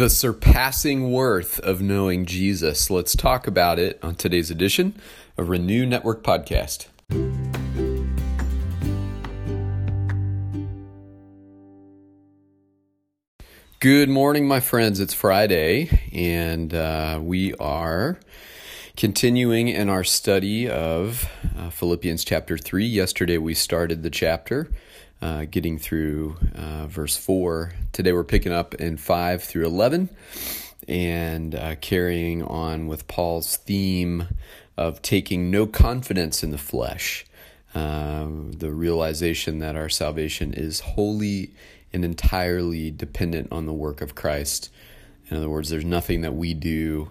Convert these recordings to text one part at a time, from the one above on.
The surpassing worth of knowing Jesus. Let's talk about it on today's edition of Renew Network Podcast. Good morning, my friends. It's Friday, and uh, we are continuing in our study of uh, Philippians chapter 3. Yesterday, we started the chapter uh, getting through uh, verse 4. Today we're picking up in 5 through 11 and uh, carrying on with Paul's theme of taking no confidence in the flesh. Um, the realization that our salvation is wholly and entirely dependent on the work of Christ. In other words, there's nothing that we do,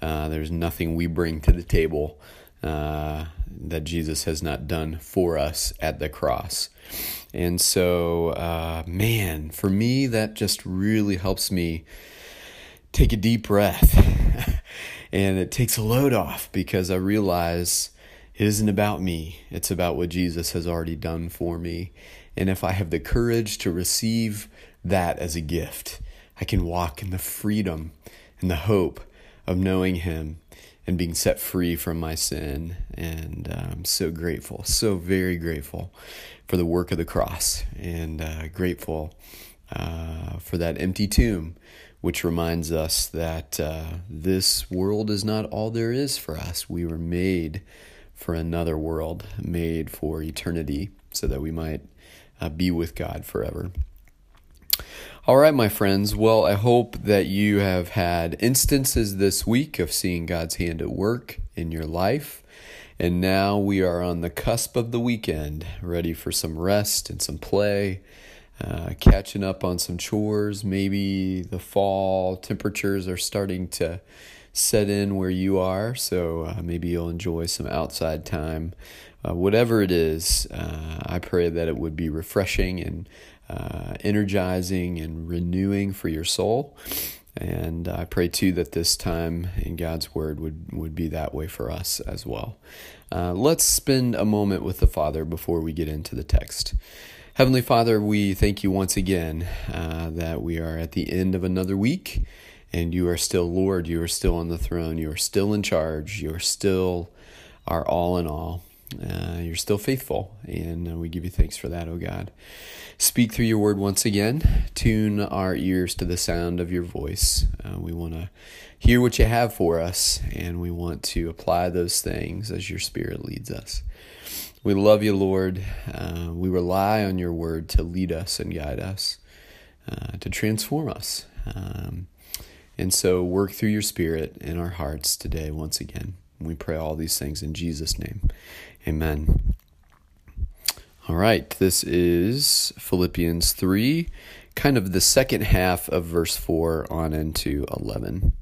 uh, there's nothing we bring to the table uh, that Jesus has not done for us at the cross. And so, uh, man, for me, that just really helps me take a deep breath. and it takes a load off because I realize it isn't about me, it's about what Jesus has already done for me. And if I have the courage to receive that as a gift, I can walk in the freedom and the hope of knowing Him and being set free from my sin. And uh, I'm so grateful, so very grateful for the work of the cross, and uh, grateful uh, for that empty tomb, which reminds us that uh, this world is not all there is for us. We were made for another world, made for eternity, so that we might uh, be with God forever. All right, my friends. Well, I hope that you have had instances this week of seeing God's hand at work in your life. And now we are on the cusp of the weekend, ready for some rest and some play, uh, catching up on some chores. Maybe the fall temperatures are starting to set in where you are, so uh, maybe you'll enjoy some outside time. Uh, whatever it is, uh, I pray that it would be refreshing and uh, energizing and renewing for your soul. And I pray too that this time in God's Word would, would be that way for us as well. Uh, let's spend a moment with the Father before we get into the text. Heavenly Father, we thank you once again uh, that we are at the end of another week and you are still Lord. You are still on the throne. You are still in charge. You are still our all in all. Uh, you're still faithful, and uh, we give you thanks for that, oh God. Speak through your word once again. Tune our ears to the sound of your voice. Uh, we want to hear what you have for us, and we want to apply those things as your Spirit leads us. We love you, Lord. Uh, we rely on your word to lead us and guide us, uh, to transform us. Um, and so, work through your Spirit in our hearts today, once again. We pray all these things in Jesus' name. Amen. All right, this is Philippians 3, kind of the second half of verse 4 on into 11.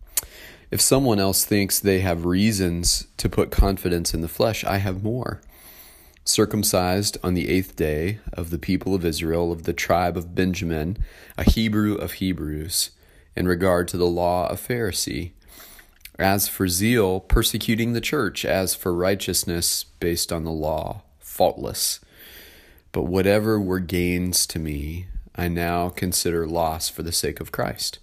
If someone else thinks they have reasons to put confidence in the flesh, I have more. Circumcised on the eighth day of the people of Israel, of the tribe of Benjamin, a Hebrew of Hebrews, in regard to the law of Pharisee as for zeal, persecuting the church. As for righteousness, based on the law, faultless. But whatever were gains to me, I now consider loss for the sake of Christ.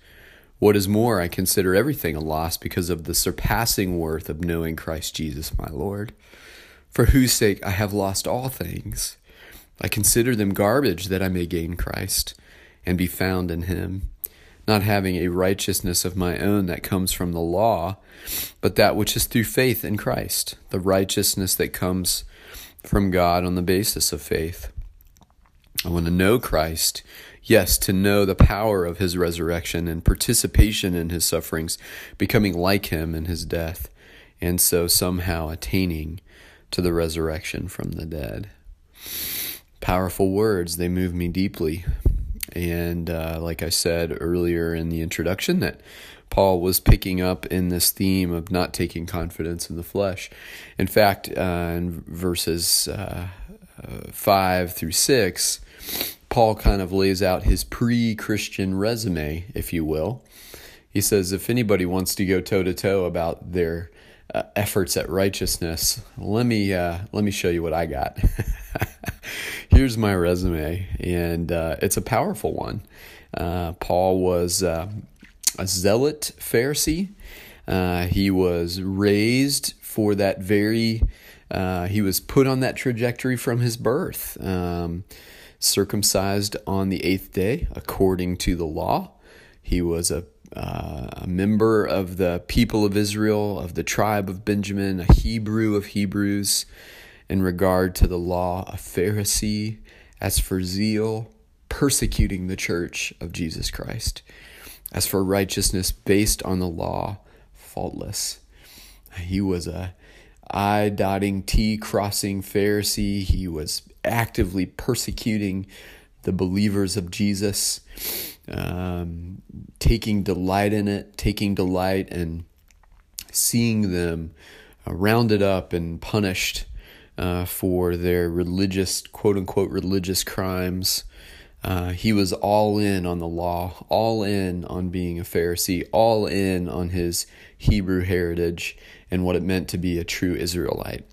What is more, I consider everything a loss because of the surpassing worth of knowing Christ Jesus my Lord, for whose sake I have lost all things. I consider them garbage that I may gain Christ and be found in him not having a righteousness of my own that comes from the law, but that which is through faith in Christ, the righteousness that comes from God on the basis of faith. I want to know Christ, yes, to know the power of his resurrection and participation in his sufferings, becoming like him in his death, and so somehow attaining to the resurrection from the dead. Powerful words, they move me deeply. And uh, like I said earlier in the introduction, that Paul was picking up in this theme of not taking confidence in the flesh. In fact, uh, in verses uh, uh, 5 through 6, Paul kind of lays out his pre Christian resume, if you will. He says, if anybody wants to go toe to toe about their uh, efforts at righteousness, let me uh, let me show you what I got. here's my resume, and uh, it's a powerful one. Uh, Paul was uh, a zealot Pharisee. Uh, he was raised for that very, uh, he was put on that trajectory from his birth. Um, circumcised on the eighth day according to the law. He was a, uh, a member of the people of Israel, of the tribe of Benjamin, a Hebrew of Hebrews. In regard to the law, a Pharisee. As for zeal, persecuting the church of Jesus Christ. As for righteousness based on the law, faultless. He was a I dotting, T crossing Pharisee. He was actively persecuting the believers of Jesus, um, taking delight in it, taking delight in seeing them rounded up and punished uh, for their religious, quote unquote, religious crimes. Uh, he was all in on the law, all in on being a Pharisee, all in on his Hebrew heritage and what it meant to be a true Israelite.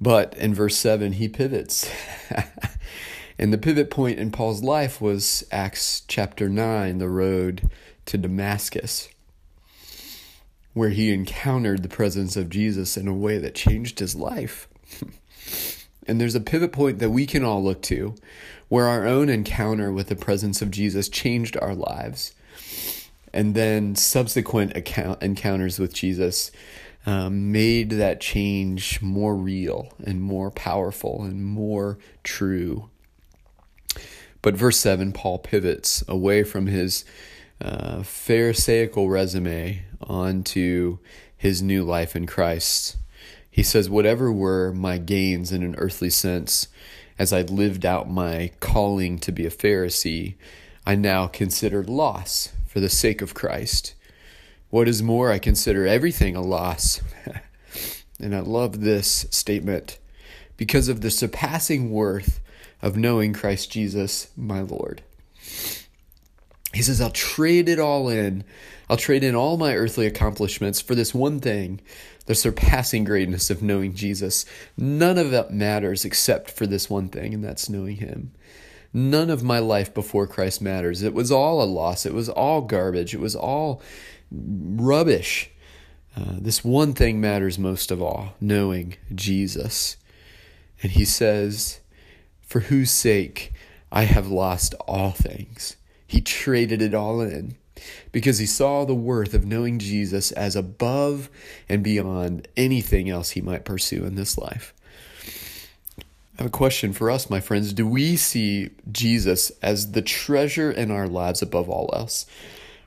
But in verse 7, he pivots. and the pivot point in Paul's life was Acts chapter 9, the road to Damascus, where he encountered the presence of Jesus in a way that changed his life. and there's a pivot point that we can all look to where our own encounter with the presence of Jesus changed our lives. And then subsequent account- encounters with Jesus um, made that change more real and more powerful and more true. But verse 7, Paul pivots away from his uh, Pharisaical resume onto his new life in Christ. He says, Whatever were my gains in an earthly sense, as I lived out my calling to be a Pharisee, I now considered loss for the sake of Christ. What is more, I consider everything a loss. and I love this statement because of the surpassing worth of knowing Christ Jesus, my Lord. He says, I'll trade it all in. I'll trade in all my earthly accomplishments for this one thing the surpassing greatness of knowing Jesus. None of it matters except for this one thing, and that's knowing Him. None of my life before Christ matters. It was all a loss. It was all garbage. It was all rubbish. Uh, this one thing matters most of all knowing Jesus. And he says, For whose sake I have lost all things. He traded it all in because he saw the worth of knowing Jesus as above and beyond anything else he might pursue in this life. I have a question for us, my friends. Do we see Jesus as the treasure in our lives above all else?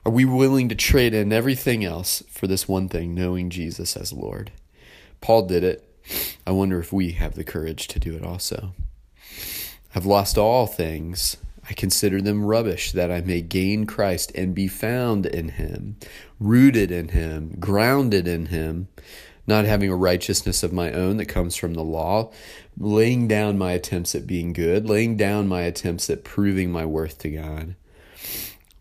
Are we willing to trade in everything else for this one thing, knowing Jesus as Lord? Paul did it. I wonder if we have the courage to do it also. I've lost all things I consider them rubbish that I may gain Christ and be found in him, rooted in him, grounded in him, not having a righteousness of my own that comes from the law, laying down my attempts at being good, laying down my attempts at proving my worth to God.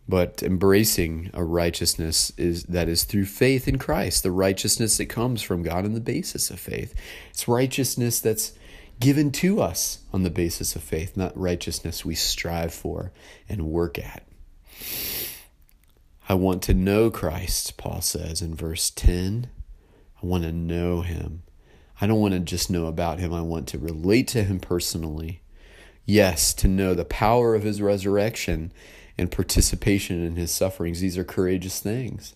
But embracing a righteousness is that is through faith in Christ, the righteousness that comes from God on the basis of faith. It's righteousness that's given to us on the basis of faith, not righteousness we strive for and work at. I want to know Christ, Paul says in verse 10. I want to know him. I don't want to just know about him, I want to relate to him personally. Yes, to know the power of his resurrection and participation in his sufferings. These are courageous things.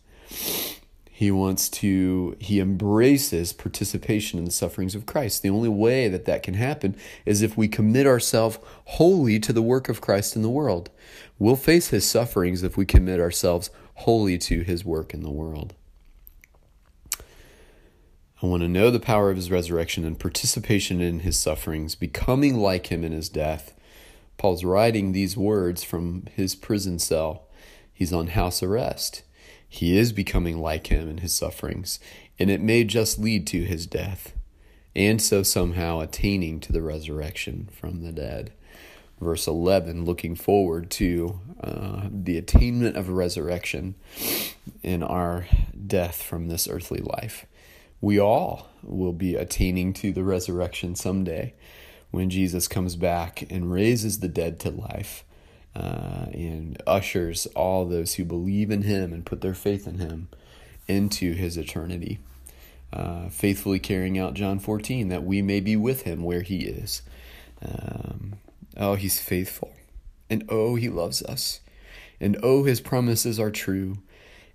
He wants to, he embraces participation in the sufferings of Christ. The only way that that can happen is if we commit ourselves wholly to the work of Christ in the world. We'll face his sufferings if we commit ourselves wholly to his work in the world. I want to know the power of his resurrection and participation in his sufferings, becoming like him in his death. Paul's writing these words from his prison cell. He's on house arrest. He is becoming like him in his sufferings, and it may just lead to his death, and so somehow attaining to the resurrection from the dead. Verse 11, looking forward to uh, the attainment of resurrection in our death from this earthly life. We all will be attaining to the resurrection someday when Jesus comes back and raises the dead to life uh, and ushers all those who believe in him and put their faith in him into his eternity. Uh, faithfully carrying out John 14, that we may be with him where he is. Um, oh, he's faithful. And oh, he loves us. And oh, his promises are true.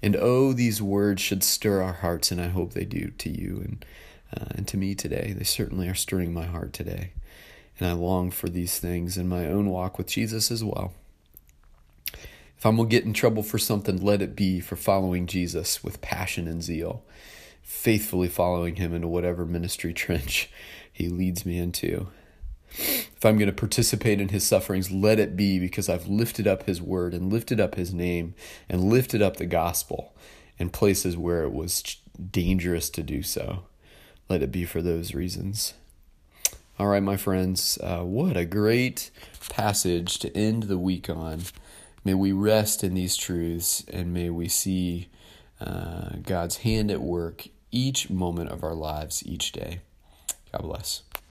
And oh, these words should stir our hearts, and I hope they do to you and, uh, and to me today. They certainly are stirring my heart today. And I long for these things in my own walk with Jesus as well. If I'm going to get in trouble for something, let it be for following Jesus with passion and zeal, faithfully following him into whatever ministry trench he leads me into. If I'm going to participate in his sufferings, let it be because I've lifted up his word and lifted up his name and lifted up the gospel in places where it was dangerous to do so. Let it be for those reasons. All right, my friends, uh, what a great passage to end the week on. May we rest in these truths and may we see uh, God's hand at work each moment of our lives, each day. God bless.